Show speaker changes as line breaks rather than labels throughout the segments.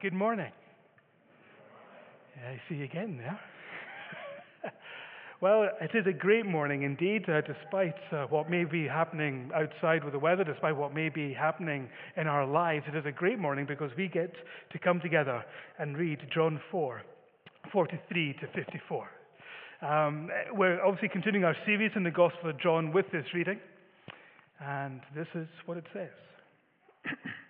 Good morning. I see you again there. well, it is a great morning indeed, uh, despite uh, what may be happening outside with the weather, despite what may be happening in our lives. It is a great morning because we get to come together and read John 4 43 to 54. Um, we're obviously continuing our series in the Gospel of John with this reading, and this is what it says.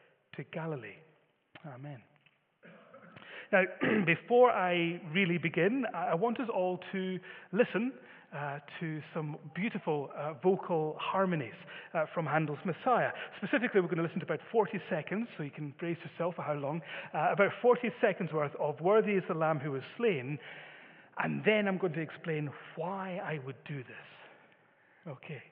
to Galilee. Amen. Now, before I really begin, I want us all to listen uh, to some beautiful uh, vocal harmonies uh, from Handel's Messiah. Specifically, we're going to listen to about 40 seconds, so you can brace yourself for how long, uh, about 40 seconds worth of Worthy is the Lamb who was slain, and then I'm going to explain why I would do this. Okay.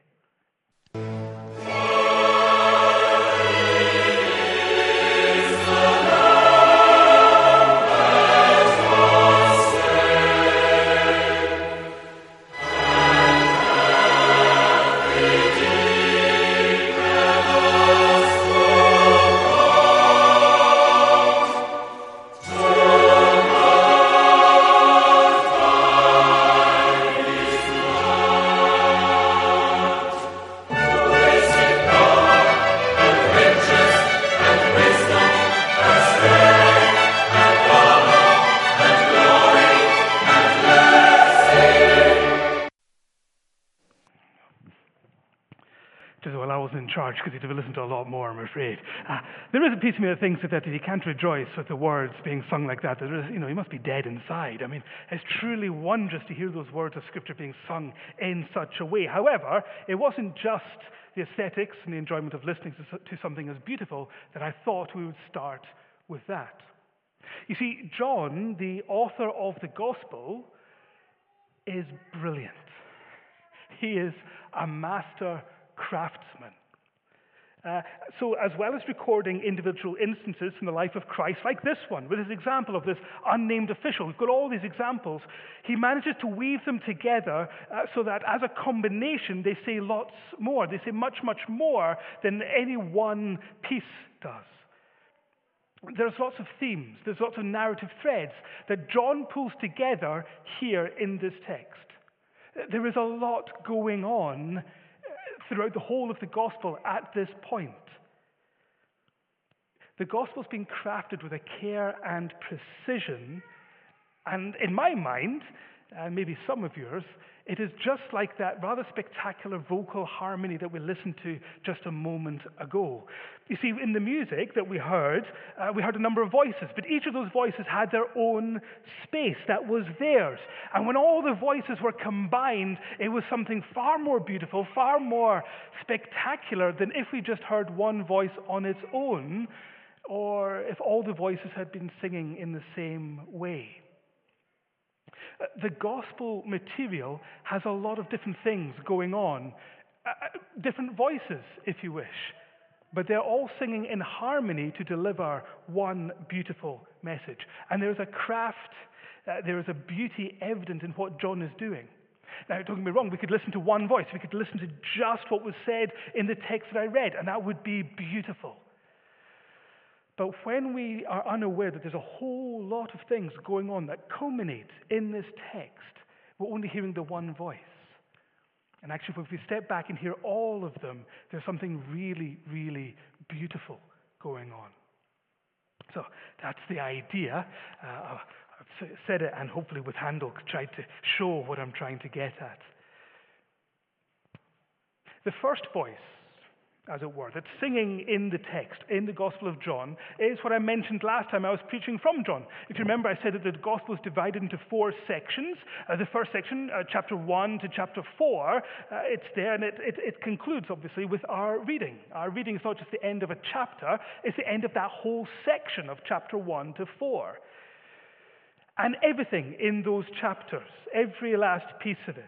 Charge because he'd have listened to a lot more, I'm afraid. Uh, there is a piece of me that thinks that, that you can't rejoice with the words being sung like that, there is, you know, you must be dead inside. I mean, it's truly wondrous to hear those words of Scripture being sung in such a way. However, it wasn't just the aesthetics and the enjoyment of listening to, to something as beautiful that I thought we would start with that. You see, John, the author of the Gospel, is brilliant. He is a master craftsman. Uh, so, as well as recording individual instances from the life of Christ, like this one, with his example of this unnamed official, we've got all these examples, he manages to weave them together uh, so that as a combination, they say lots more. They say much, much more than any one piece does. There's lots of themes, there's lots of narrative threads that John pulls together here in this text. There is a lot going on throughout the whole of the gospel at this point. The gospel's been crafted with a care and precision, and in my mind, and maybe some of yours, it is just like that rather spectacular vocal harmony that we listened to just a moment ago. You see, in the music that we heard, uh, we heard a number of voices, but each of those voices had their own space that was theirs. And when all the voices were combined, it was something far more beautiful, far more spectacular than if we just heard one voice on its own, or if all the voices had been singing in the same way. The gospel material has a lot of different things going on, uh, uh, different voices, if you wish, but they're all singing in harmony to deliver one beautiful message. And there's a craft, uh, there is a beauty evident in what John is doing. Now, don't get me wrong, we could listen to one voice. We could listen to just what was said in the text that I read, and that would be beautiful. But when we are unaware that there's a whole lot of things going on that culminate in this text, we're only hearing the one voice. And actually, if we step back and hear all of them, there's something really, really beautiful going on. So that's the idea. Uh, I've said it, and hopefully with Handel tried to show what I'm trying to get at. The first voice as it were, That singing in the text, in the Gospel of John, is what I mentioned last time I was preaching from John. If you remember, I said that the Gospel is divided into four sections. Uh, the first section, uh, chapter 1 to chapter 4, uh, it's there and it, it, it concludes, obviously, with our reading. Our reading is not just the end of a chapter, it's the end of that whole section of chapter 1 to 4. And everything in those chapters, every last piece of it,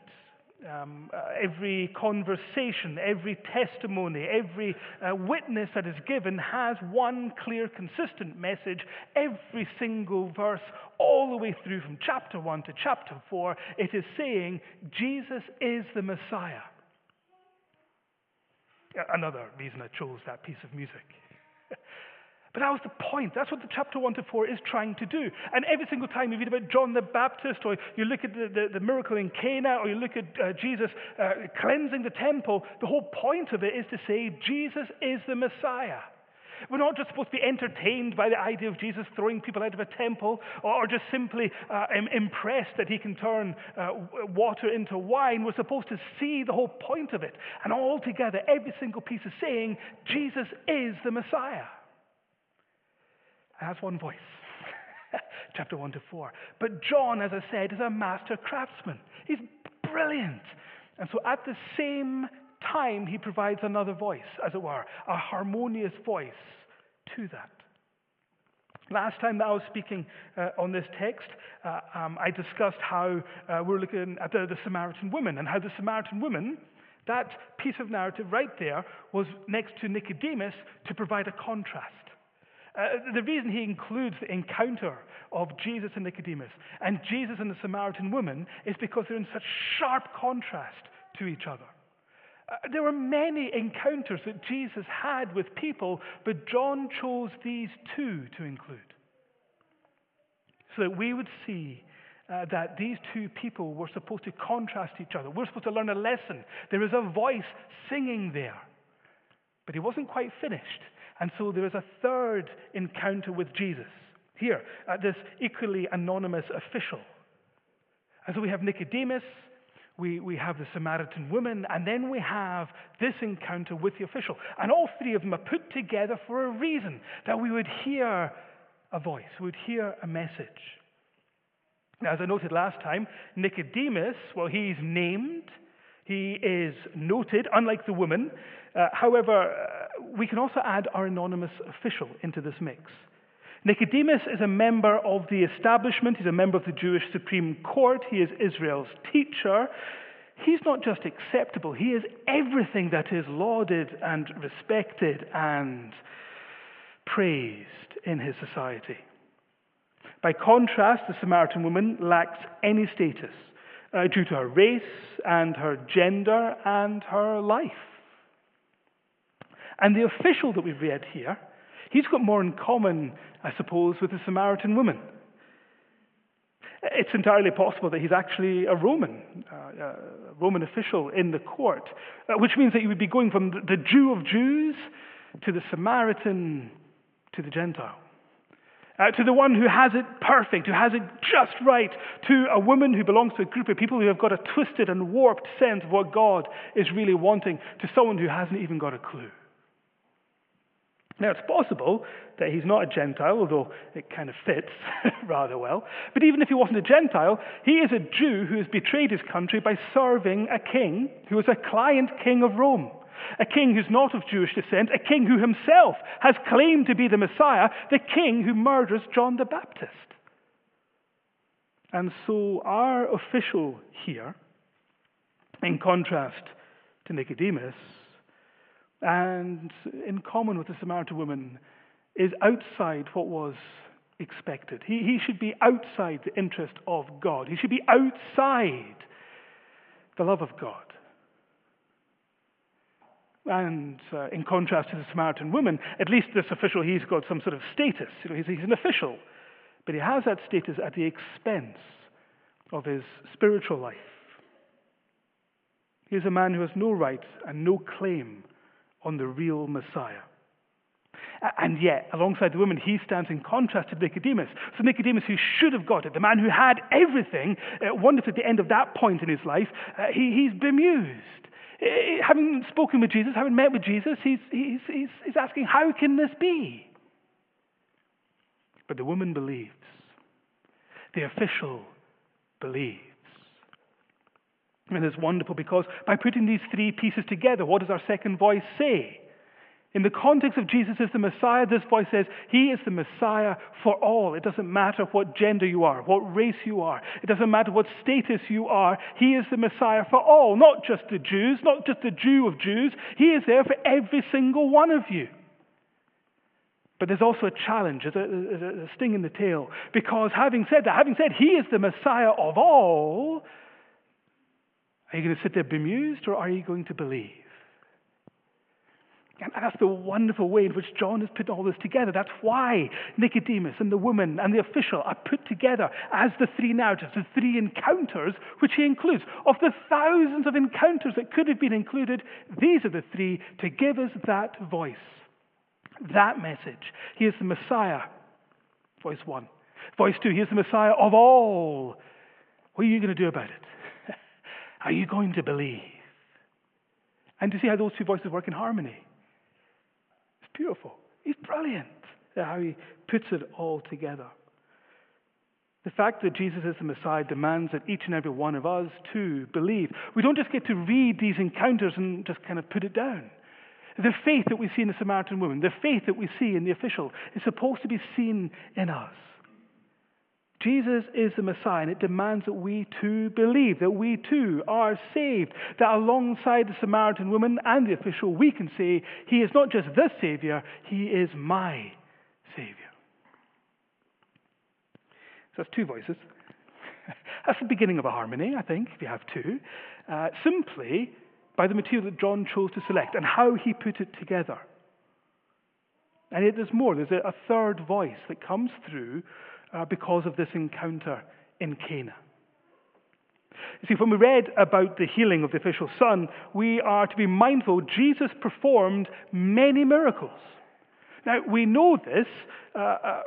um, uh, every conversation, every testimony, every uh, witness that is given has one clear, consistent message. Every single verse, all the way through from chapter 1 to chapter 4, it is saying Jesus is the Messiah. Another reason I chose that piece of music. But that was the point. That's what the chapter 1 to 4 is trying to do. And every single time you read about John the Baptist, or you look at the, the, the miracle in Cana, or you look at uh, Jesus uh, cleansing the temple, the whole point of it is to say Jesus is the Messiah. We're not just supposed to be entertained by the idea of Jesus throwing people out of a temple or, just simply uh, impressed that he can turn uh, water into wine. We're supposed to see the whole point of it. And all together, every single piece is saying Jesus is the Messiah has one voice. Chapter 1 to 4. But John, as I said, is a master craftsman. He's brilliant. And so at the same time, he provides another voice, as it were, a harmonious voice to that. Last time that I was speaking uh, on this text, uh, um, I discussed how uh, we're looking at the, the Samaritan woman and how the Samaritan woman, that piece of narrative right there, was next to Nicodemus to provide a contrast. Uh, the reason he includes the encounter of Jesus and Nicodemus and Jesus and the Samaritan woman is because they're in such sharp contrast to each other. Uh, there were many encounters that Jesus had with people, but John chose these two to include. So that we would see uh, that these two people were supposed to contrast each other. We're supposed to learn a lesson. There is a voice singing there. But he wasn't quite finished. And so there is a third encounter with Jesus here at this equally anonymous official. And so we have Nicodemus, we, we have the Samaritan woman, and then we have this encounter with the official. And all three of them are put together for a reason that we would hear a voice, we would hear a message. Now, as I noted last time, Nicodemus, well, he's named, he is noted, unlike the woman. Uh, however, uh, we can also add our anonymous official into this mix. Nicodemus is a member of the establishment, he's a member of the Jewish Supreme Court, he is Israel's teacher. He's not just acceptable, he is everything that is lauded and respected and praised in his society. By contrast, the Samaritan woman lacks any status uh, due to her race and her gender and her life. And the official that we've read here, he's got more in common, I suppose, with the Samaritan woman. It's entirely possible that he's actually a Roman, uh, a Roman official in the court, uh, which means that he would be going from the Jew of Jews to the Samaritan to the Gentile uh, to the one who has it perfect, who has it just right, to a woman who belongs to a group of people who have got a twisted and warped sense of what God is really wanting, to someone who hasn't even got a clue. Now, it's possible that he's not a Gentile, although it kind of fits rather well. But even if he wasn't a Gentile, he is a Jew who has betrayed his country by serving a king who is a client king of Rome a king who's not of Jewish descent, a king who himself has claimed to be the Messiah, the king who murders John the Baptist. And so our official here, in contrast to Nicodemus, and in common with the Samaritan woman, is outside what was expected. He, he should be outside the interest of God. He should be outside the love of God. And uh, in contrast to the Samaritan woman, at least this official, he's got some sort of status. You know, he's, he's an official. But he has that status at the expense of his spiritual life. He is a man who has no right and no claim on the real Messiah. And yet, alongside the woman, he stands in contrast to Nicodemus. So, Nicodemus, who should have got it, the man who had everything, uh, at the end of that point in his life, uh, he, he's bemused. Uh, having spoken with Jesus, having met with Jesus, he's, he's, he's, he's asking, How can this be? But the woman believes. The official believes. And it's wonderful because by putting these three pieces together, what does our second voice say? In the context of Jesus as the Messiah, this voice says, He is the Messiah for all. It doesn't matter what gender you are, what race you are, it doesn't matter what status you are. He is the Messiah for all, not just the Jews, not just the Jew of Jews. He is there for every single one of you. But there's also a challenge, there's a, a sting in the tail, because having said that, having said He is the Messiah of all, are you going to sit there bemused or are you going to believe? And that's the wonderful way in which John has put all this together. That's why Nicodemus and the woman and the official are put together as the three narratives, the three encounters, which he includes. Of the thousands of encounters that could have been included, these are the three to give us that voice, that message. He is the Messiah, voice one. Voice two, he is the Messiah of all. What are you going to do about it? are you going to believe? And to see how those two voices work in harmony beautiful. He's brilliant how he puts it all together. The fact that Jesus is the Messiah demands that each and every one of us, too, believe. We don't just get to read these encounters and just kind of put it down. The faith that we see in the Samaritan woman, the faith that we see in the official, is supposed to be seen in us. Jesus is the Messiah, and it demands that we too believe, that we too are saved, that alongside the Samaritan woman and the official, we can say, He is not just the Savior, He is my Savior. So that's two voices. that's the beginning of a harmony, I think, if you have two. Uh, simply by the material that John chose to select and how he put it together. And yet there's more. There's a, a third voice that comes through uh, because of this encounter in Cana. You see, when we read about the healing of the official son, we are to be mindful Jesus performed many miracles. Now, we know this uh, uh,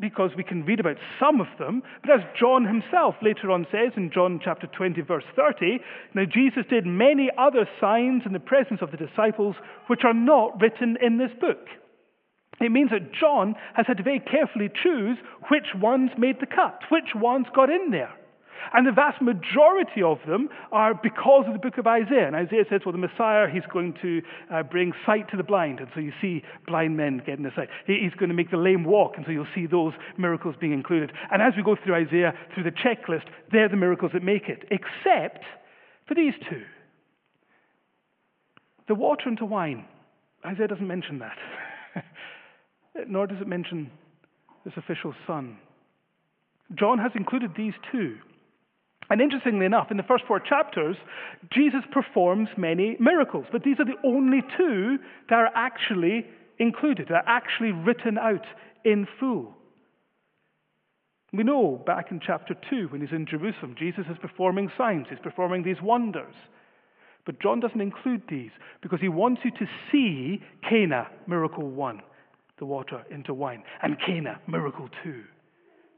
because we can read about some of them, but as John himself later on says in John chapter 20, verse 30, now Jesus did many other signs in the presence of the disciples which are not written in this book. It means that John has had to very carefully choose which ones made the cut, which ones got in there. And the vast majority of them are because of the book of Isaiah. And Isaiah says, well, the Messiah, he's going to uh, bring sight to the blind. And so you see blind men getting the sight. He's going to make the lame walk. And so you'll see those miracles being included. And as we go through Isaiah, through the checklist, they're the miracles that make it, except for these two the water into wine. Isaiah doesn't mention that. nor does it mention this official son. John has included these two. And interestingly enough, in the first four chapters, Jesus performs many miracles, but these are the only two that are actually included, that are actually written out in full. We know back in chapter 2, when he's in Jerusalem, Jesus is performing signs, he's performing these wonders. But John doesn't include these because he wants you to see Cana, miracle 1 the water into wine. And Cana, miracle two,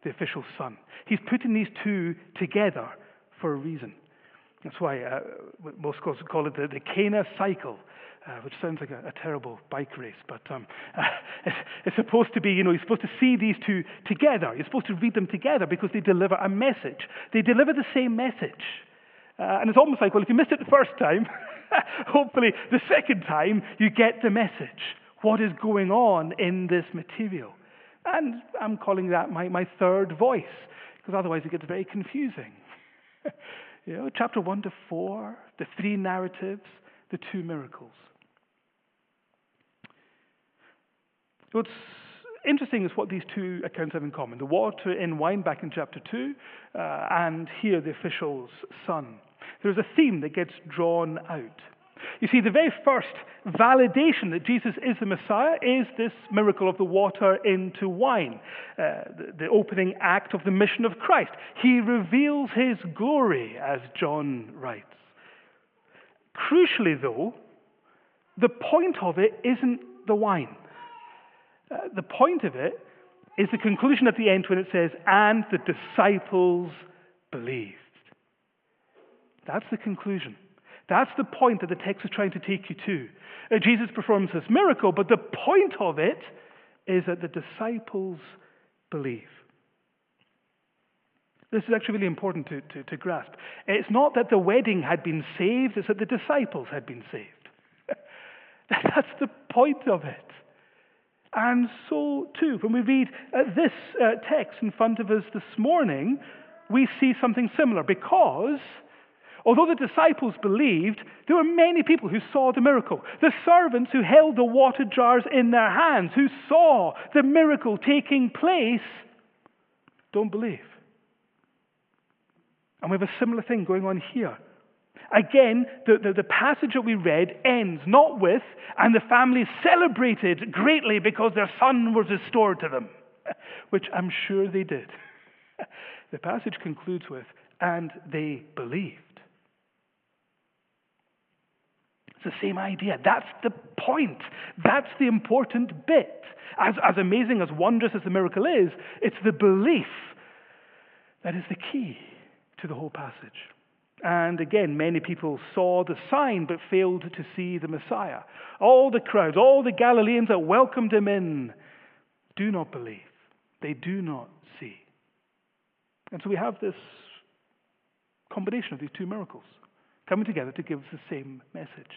the official son. He's putting these two together for a reason. That's why uh, most scholars call it the, the Cana cycle, uh, which sounds like a, a, terrible bike race, but um, uh, it's, it's, supposed to be, you know, you're supposed to see these two together. You're supposed to read them together because they deliver a message. They deliver the same message. Uh, and it's almost like, well, if you missed it the first time, hopefully the second time you get the message what is going on in this material. And I'm calling that my, my third voice, because otherwise it gets very confusing. you know, chapter 1 to 4, the three narratives, the two miracles. What's interesting is what these two accounts have in common the water in wine back in chapter 2, uh, and here the official's son. there's a theme that gets drawn out. You see, the very first validation that Jesus is the Messiah is this miracle of the water into wine, uh, the, the opening act of the mission of Christ. He reveals his glory, as John writes. Crucially, though, the point of it isn't the wine. Uh, the point of it is the conclusion at the end when it says, and the disciples believed. That's the conclusion. That's the point that the text is trying to take you to. Uh, Jesus performs this miracle, but the point of it is that the disciples believe. This is actually really important to, to, to, grasp. It's not that the wedding had been saved, it's that the disciples had been saved. That's the point of it. And so, too, when we read uh, this uh, text in front of us this morning, we see something similar because Although the disciples believed, there were many people who saw the miracle. The servants who held the water jars in their hands, who saw the miracle taking place, don't believe. And we have a similar thing going on here. Again, the, the, the, passage that we read ends not with, and the family celebrated greatly because their son was restored to them, which I'm sure they did. The passage concludes with, and they believed. It's the same idea. That's the point. That's the important bit. As, as amazing, as wondrous as the miracle is, it's the belief that is the key to the whole passage. And again, many people saw the sign but failed to see the Messiah. All the crowds, all the Galileans that welcomed him in, do not believe. They do not see. And so we have this combination of these two miracles coming together to give us the same message.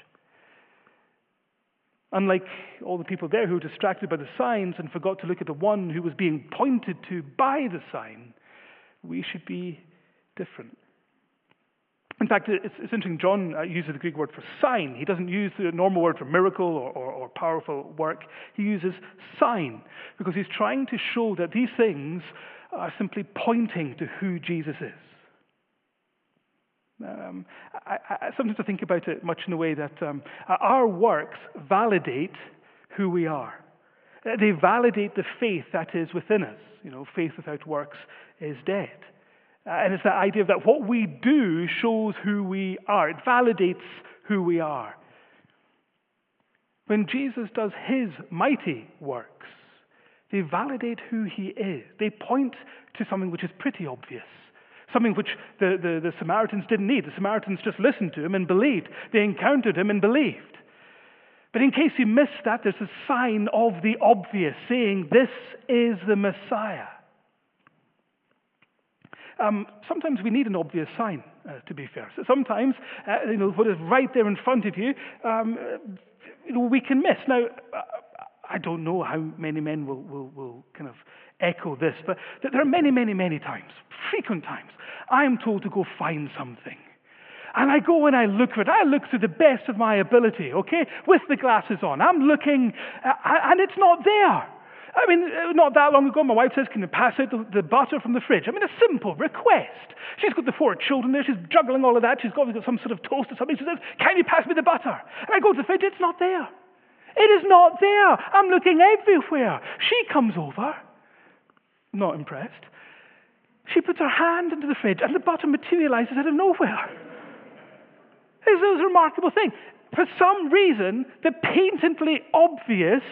Unlike all the people there who were distracted by the signs and forgot to look at the one who was being pointed to by the sign, we should be different. In fact, it's, it's interesting, John uh, uses the Greek word for sign. He doesn't use the normal word for miracle or, or, or powerful work. He uses sign because he's trying to show that these things are simply pointing to who Jesus is. Um, I, I, sometimes I think about it much in the way that um, our works validate who we are. Uh, they validate the faith that is within us. You know, faith without works is dead. Uh, and it's that idea that what we do shows who we are. It validates who we are. When Jesus does his mighty works, they validate who he is. They point to something which is pretty obvious something which the, the, the Samaritans didn't need. The Samaritans just listened to him and believed. They encountered him and believed. But in case you missed that, there's a sign of the obvious saying, This is the Messiah. Um, sometimes we need an obvious sign, uh, to be fair. So sometimes, uh, you know, what is right there in front of you, um, you know, we can miss. Now, uh, I don't know how many men will, will, will kind of echo this, but that there are many, many, many times, frequent times, I'm told to go find something. And I go and I look for it. I look to the best of my ability, okay, with the glasses on. I'm looking, uh, and it's not there. I mean, uh, not that long ago, my wife says, Can you pass out the, the, butter from the fridge? I mean, a simple request. She's got the four children there. She's juggling all of that. She's got, got some sort of toast or something. She says, Can you pass me the butter? And I go to the fridge. It's not there. It is not there. I'm looking everywhere. She comes over not impressed. She puts her hand into the fridge and the butter materializes out of nowhere. It's a remarkable thing. For some reason, the patently obvious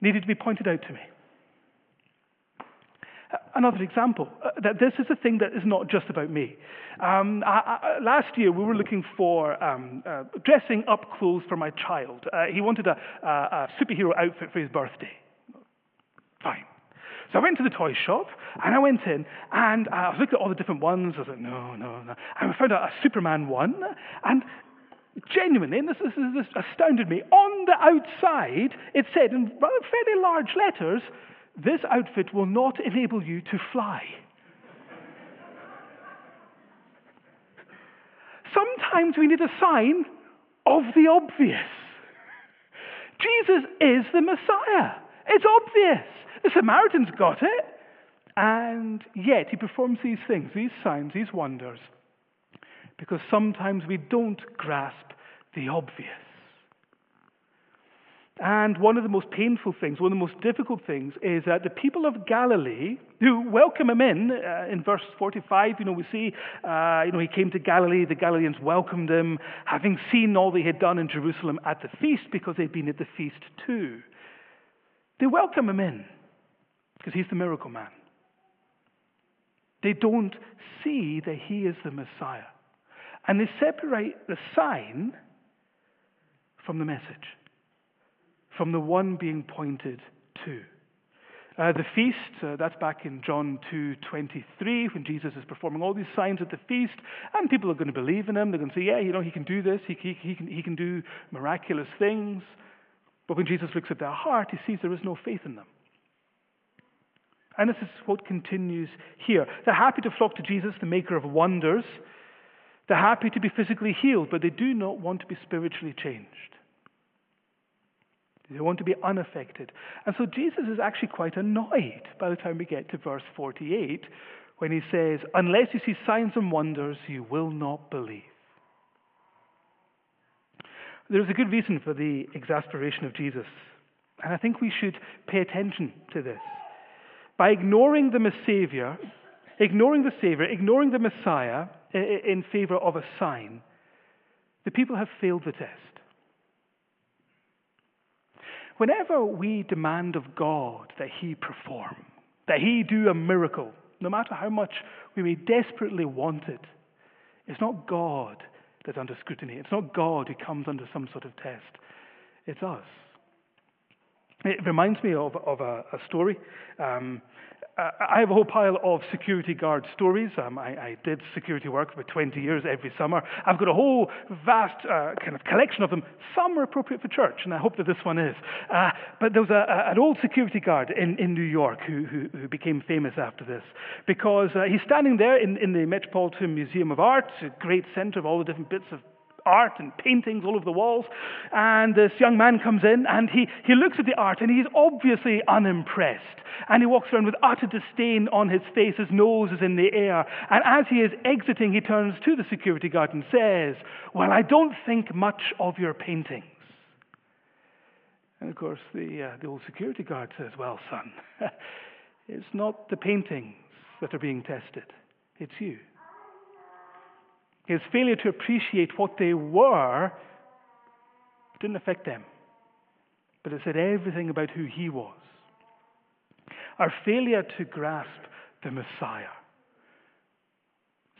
needed to be pointed out to me. Another example uh, that this is a thing that is not just about me. Um, I, I, last year, we were looking for um, uh, dressing up clothes for my child. Uh, he wanted a, a superhero outfit for his birthday. Fine. So I went to the toy shop and I went in and I was looking at all the different ones. I was like, no, no, no. And I found out a Superman one. And genuinely, and this, this, this astounded me, on the outside it said in fairly large letters, this outfit will not enable you to fly. Sometimes we need a sign of the obvious. Jesus is the Messiah. It's obvious. The Samaritans got it. And yet he performs these things, these signs, these wonders, because sometimes we don't grasp the obvious. And one of the most painful things, one of the most difficult things, is that the people of Galilee, who welcome him in, uh, in verse 45, you know, we see, uh, you know, he came to Galilee, the Galileans welcomed him, having seen all they had done in Jerusalem at the feast, because they'd been at the feast too. They welcome him in, because he's the miracle man. They don't see that he is the Messiah. And they separate the sign from the message from the one being pointed to. Uh, the feast, uh, that's back in John 2.23 when Jesus is performing all these signs at the feast and people are going to believe in him. They're going to say, yeah, you know, he can do this. He, he, he, can, he can do miraculous things. But when Jesus looks at their heart, he sees there is no faith in them. And this is what continues here. They're happy to flock to Jesus, the maker of wonders. They're happy to be physically healed, but they do not want to be spiritually changed. They want to be unaffected. And so Jesus is actually quite annoyed by the time we get to verse 48 when he says, Unless you see signs and wonders, you will not believe. There's a good reason for the exasperation of Jesus. And I think we should pay attention to this. By ignoring the Savior, ignoring the Savior, ignoring the Messiah in favor of a sign, the people have failed the test. Whenever we demand of God that He perform, that He do a miracle, no matter how much we may desperately want it, it's not God that's under scrutiny. It's not God who comes under some sort of test. It's us. It reminds me of, of a, a story. Um, I have a whole pile of security guard stories. Um, I, I, did security work for 20 years every summer. I've got a whole vast uh, kind of collection of them. Some are appropriate for church, and I hope that this one is. Uh, but there was a, a, an old security guard in, in New York who, who, who, became famous after this because uh, he's standing there in, in the Metropolitan Museum of Art, a great center of all the different bits of art and paintings all over the walls. And this young man comes in and he, he looks at the art and he's obviously unimpressed. And he walks around with utter disdain on his face, his nose is in the air. And as he is exiting, he turns to the security guard and says, Well, I don't think much of your paintings. And of course, the, uh, the old security guard says, Well, son, it's not the paintings that are being tested, it's you. His failure to appreciate what they were didn't affect them, but it said everything about who he was. Our failure to grasp the Messiah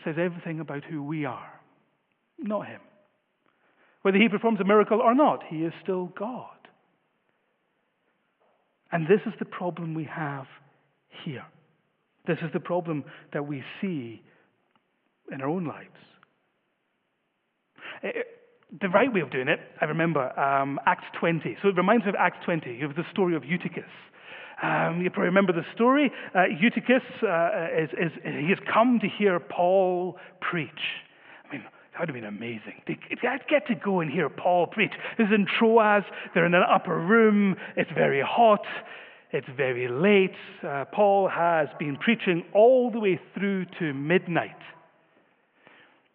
says everything about who we are, not him. Whether he performs a miracle or not, he is still God. And this is the problem we have here. This is the problem that we see in our own lives. Uh, the right way of doing it, I remember, um, Acts 20. So it reminds me of Acts 20. You have the story of Eutychus. Um, you probably remember the story. Uh, Eutychus, uh, is, is, he has come to hear Paul preach. I mean, that would have been amazing. I'd get to go and hear Paul preach. This is in Troas. They're in an upper room. It's very hot. It's very late. Uh, Paul has been preaching all the way through to midnight.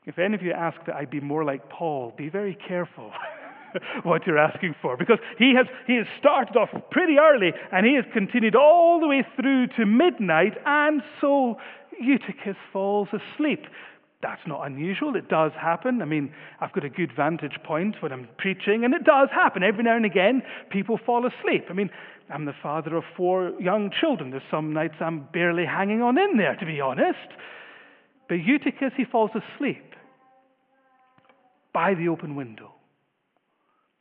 If any of you ask that I be more like Paul, be very careful what you're asking for because he has, he has started off pretty early and he has continued all the way through to midnight, and so Eutychus falls asleep. That's not unusual. It does happen. I mean, I've got a good vantage point when I'm preaching, and it does happen. Every now and again, people fall asleep. I mean, I'm the father of four young children. There's some nights I'm barely hanging on in there, to be honest. But Eutychus, he falls asleep by the open window.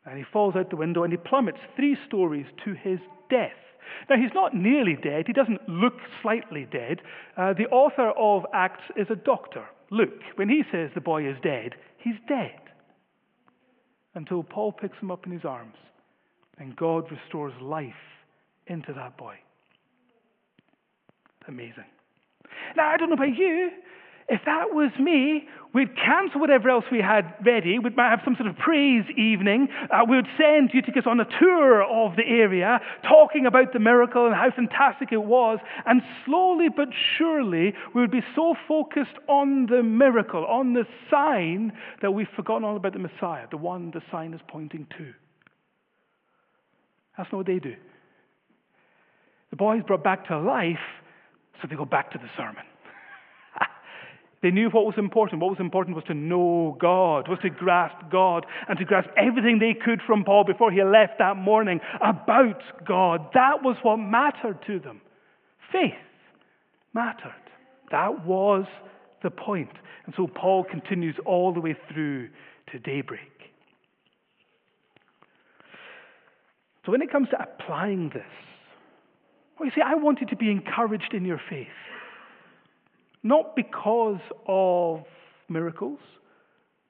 And he falls out the window and he plummets three stories to his death. Now, he's not nearly dead. He doesn't look slightly dead. Uh, the author of Acts is a doctor, Luke. When he says the boy is dead, he's dead. Until Paul picks him up in his arms and God restores life into that boy. Amazing. Now, I don't know about you, If that was me, we'd cancel whatever else we had ready. We might have some sort of praise evening. Uh, we would send Eutychus on a tour of the area, talking about the miracle and how fantastic it was. And slowly but surely, we would be so focused on the miracle, on the sign, that we've forgotten all about the Messiah, the one the sign is pointing to. That's not what they do. The boy's brought back to life, so they go back to the sermon. They knew what was important. What was important was to know God, was to grasp God, and to grasp everything they could from Paul before he left that morning about God. That was what mattered to them. Faith mattered. That was the point. And so Paul continues all the way through to daybreak. So when it comes to applying this, well, you see, I want you to be encouraged in your faith. Not because of miracles,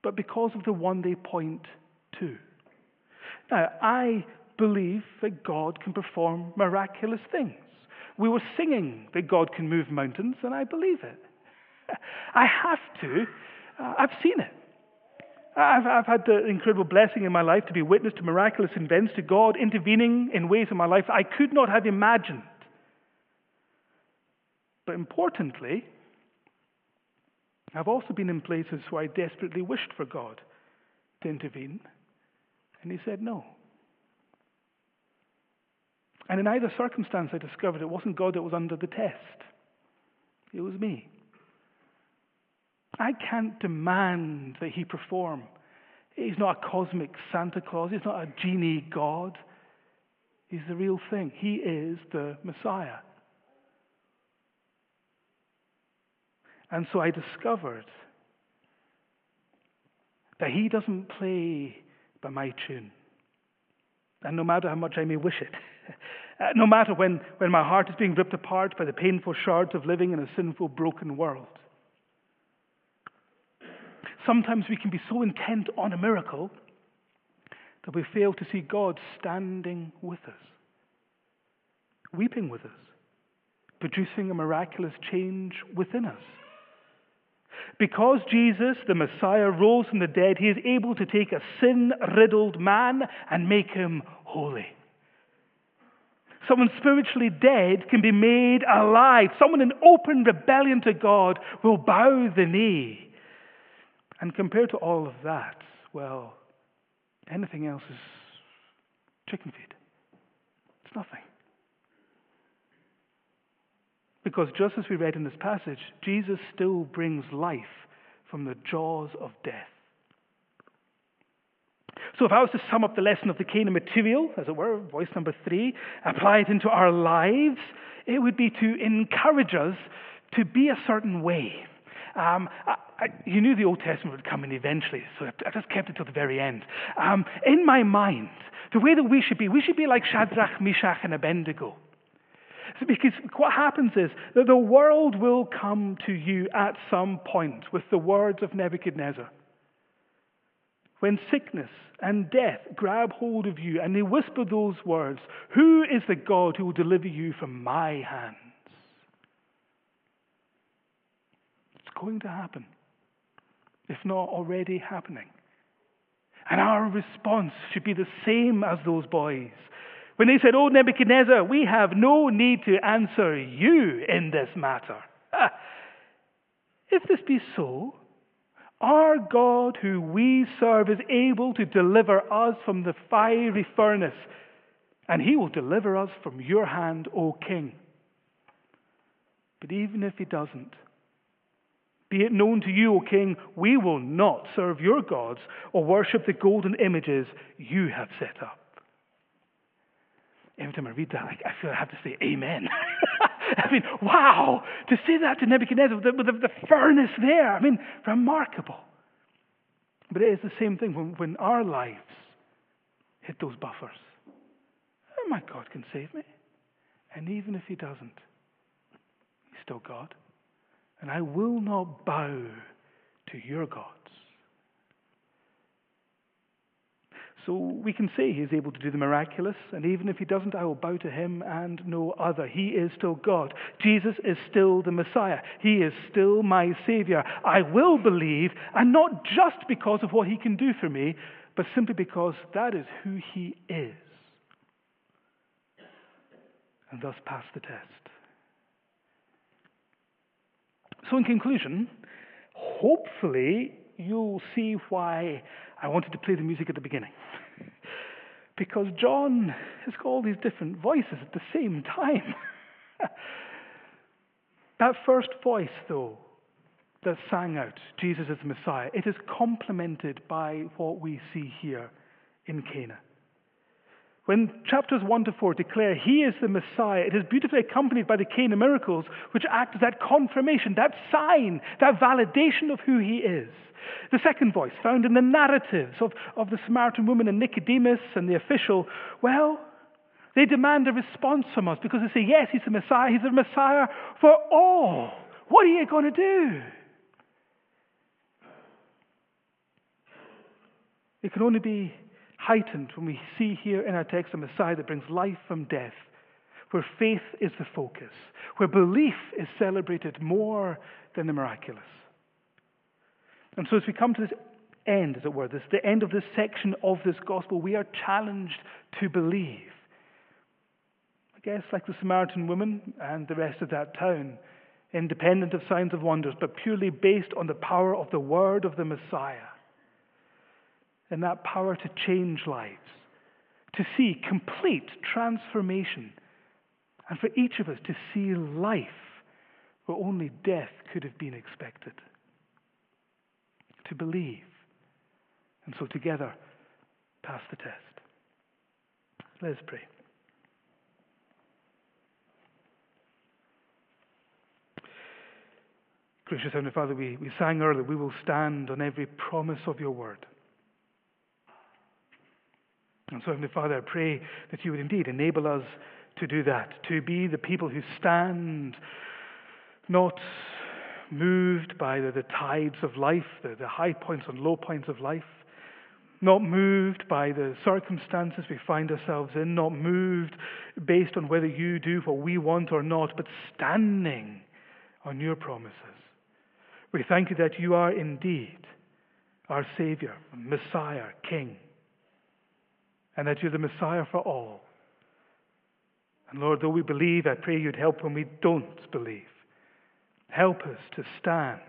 but because of the one they point to. Now, I believe that God can perform miraculous things. We were singing that God can move mountains, and I believe it. I have to. Uh, I've seen it. I've, I've, had the incredible blessing in my life to be witness to miraculous events, to God intervening in ways in my life I could not have imagined. But importantly, I've also been in places where I desperately wished for God to intervene, and He said no. And in either circumstance, I discovered it wasn't God that was under the test, it was me. I can't demand that He perform. He's not a cosmic Santa Claus, He's not a genie God. He's the real thing. He is the Messiah. And so I discovered that he doesn't play by my tune. And no matter how much I may wish it, uh, no matter when, when my heart is being ripped apart by the painful shards of living in a sinful, broken world, sometimes we can be so intent on a miracle that we fail to see God standing with us, weeping with us, producing a miraculous change within us. Because Jesus, the Messiah, rose from the dead, he is able to take a sin riddled man and make him holy. Someone spiritually dead can be made alive. Someone in open rebellion to God will bow the knee. And compared to all of that, well, anything else is chicken feed. It's nothing. Because just as we read in this passage, Jesus still brings life from the jaws of death. So, if I was to sum up the lesson of the Cana material, as it were, voice number three, apply it into our lives, it would be to encourage us to be a certain way. Um, I, I, you knew the Old Testament would come in eventually, so I just kept it till the very end. Um, in my mind, the way that we should be, we should be like Shadrach, Meshach, and Abednego. Because what happens is that the world will come to you at some point with the words of Nebuchadnezzar. When sickness and death grab hold of you and they whisper those words, Who is the God who will deliver you from my hands? It's going to happen, if not already happening. And our response should be the same as those boys. When they said, Oh, Nebuchadnezzar, we have no need to answer you in this matter. if this be so, our God, who we serve, is able to deliver us from the fiery furnace, and he will deliver us from your hand, O king. But even if he doesn't, be it known to you, O king, we will not serve your gods or worship the golden images you have set up every time I read that, I, feel I have to say amen. I mean, wow, to say that to Nebuchadnezzar with the, with the, furnace there, I mean, remarkable. But it is the same thing when, when our lives hit those buffers. Oh, my God can save me. And even if He doesn't, He's still God. And I will not bow to your gods. So we can say he is able to do the miraculous, and even if he doesn't, I will bow to him and no other. He is still God. Jesus is still the Messiah. He is still my Savior. I will believe, and not just because of what he can do for me, but simply because that is who he is. And thus pass the test. So, in conclusion, hopefully you'll see why I wanted to play the music at the beginning. Because John has got all these different voices at the same time. that first voice, though, that sang out, Jesus is the Messiah, it is complemented by what we see here in Cana. When chapters 1 to 4 declare he is the Messiah, it is beautifully accompanied by the Cana miracles, which act as that confirmation, that sign, that validation of who he is. The second voice, found in the narratives of, of the Samaritan woman and Nicodemus and the official, well, they demand a response from us because they say, yes, he's the Messiah, he's the Messiah for all. What are you going to do? It can only be heightened when we see here in our text a Messiah that brings life from death, where faith is the focus, where belief is celebrated more than the miraculous. And so, as we come to this end, as it were, this, the end of this section of this gospel, we are challenged to believe. I guess, like the Samaritan woman and the rest of that town, independent of signs of wonders, but purely based on the power of the word of the Messiah and that power to change lives, to see complete transformation, and for each of us to see life where only death could have been expected. To believe. And so together, pass the test. Let's pray. Gracious Heavenly Father, we, we sang earlier, we will stand on every promise of your word. And so, Heavenly Father, I pray that you would indeed enable us to do that, to be the people who stand not moved by the, the tides of life, the, the high points and low points of life, not moved by the circumstances we find ourselves in, not moved based on whether you do what we want or not, but standing on your promises. We thank you that you are indeed our Savior, Messiah, King and that you're the Messiah for all. And Lord, though we believe, I pray you'd help when we don't believe. Help us to stand.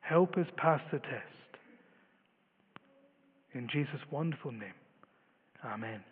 Help us pass the test. In Jesus' wonderful name, amen.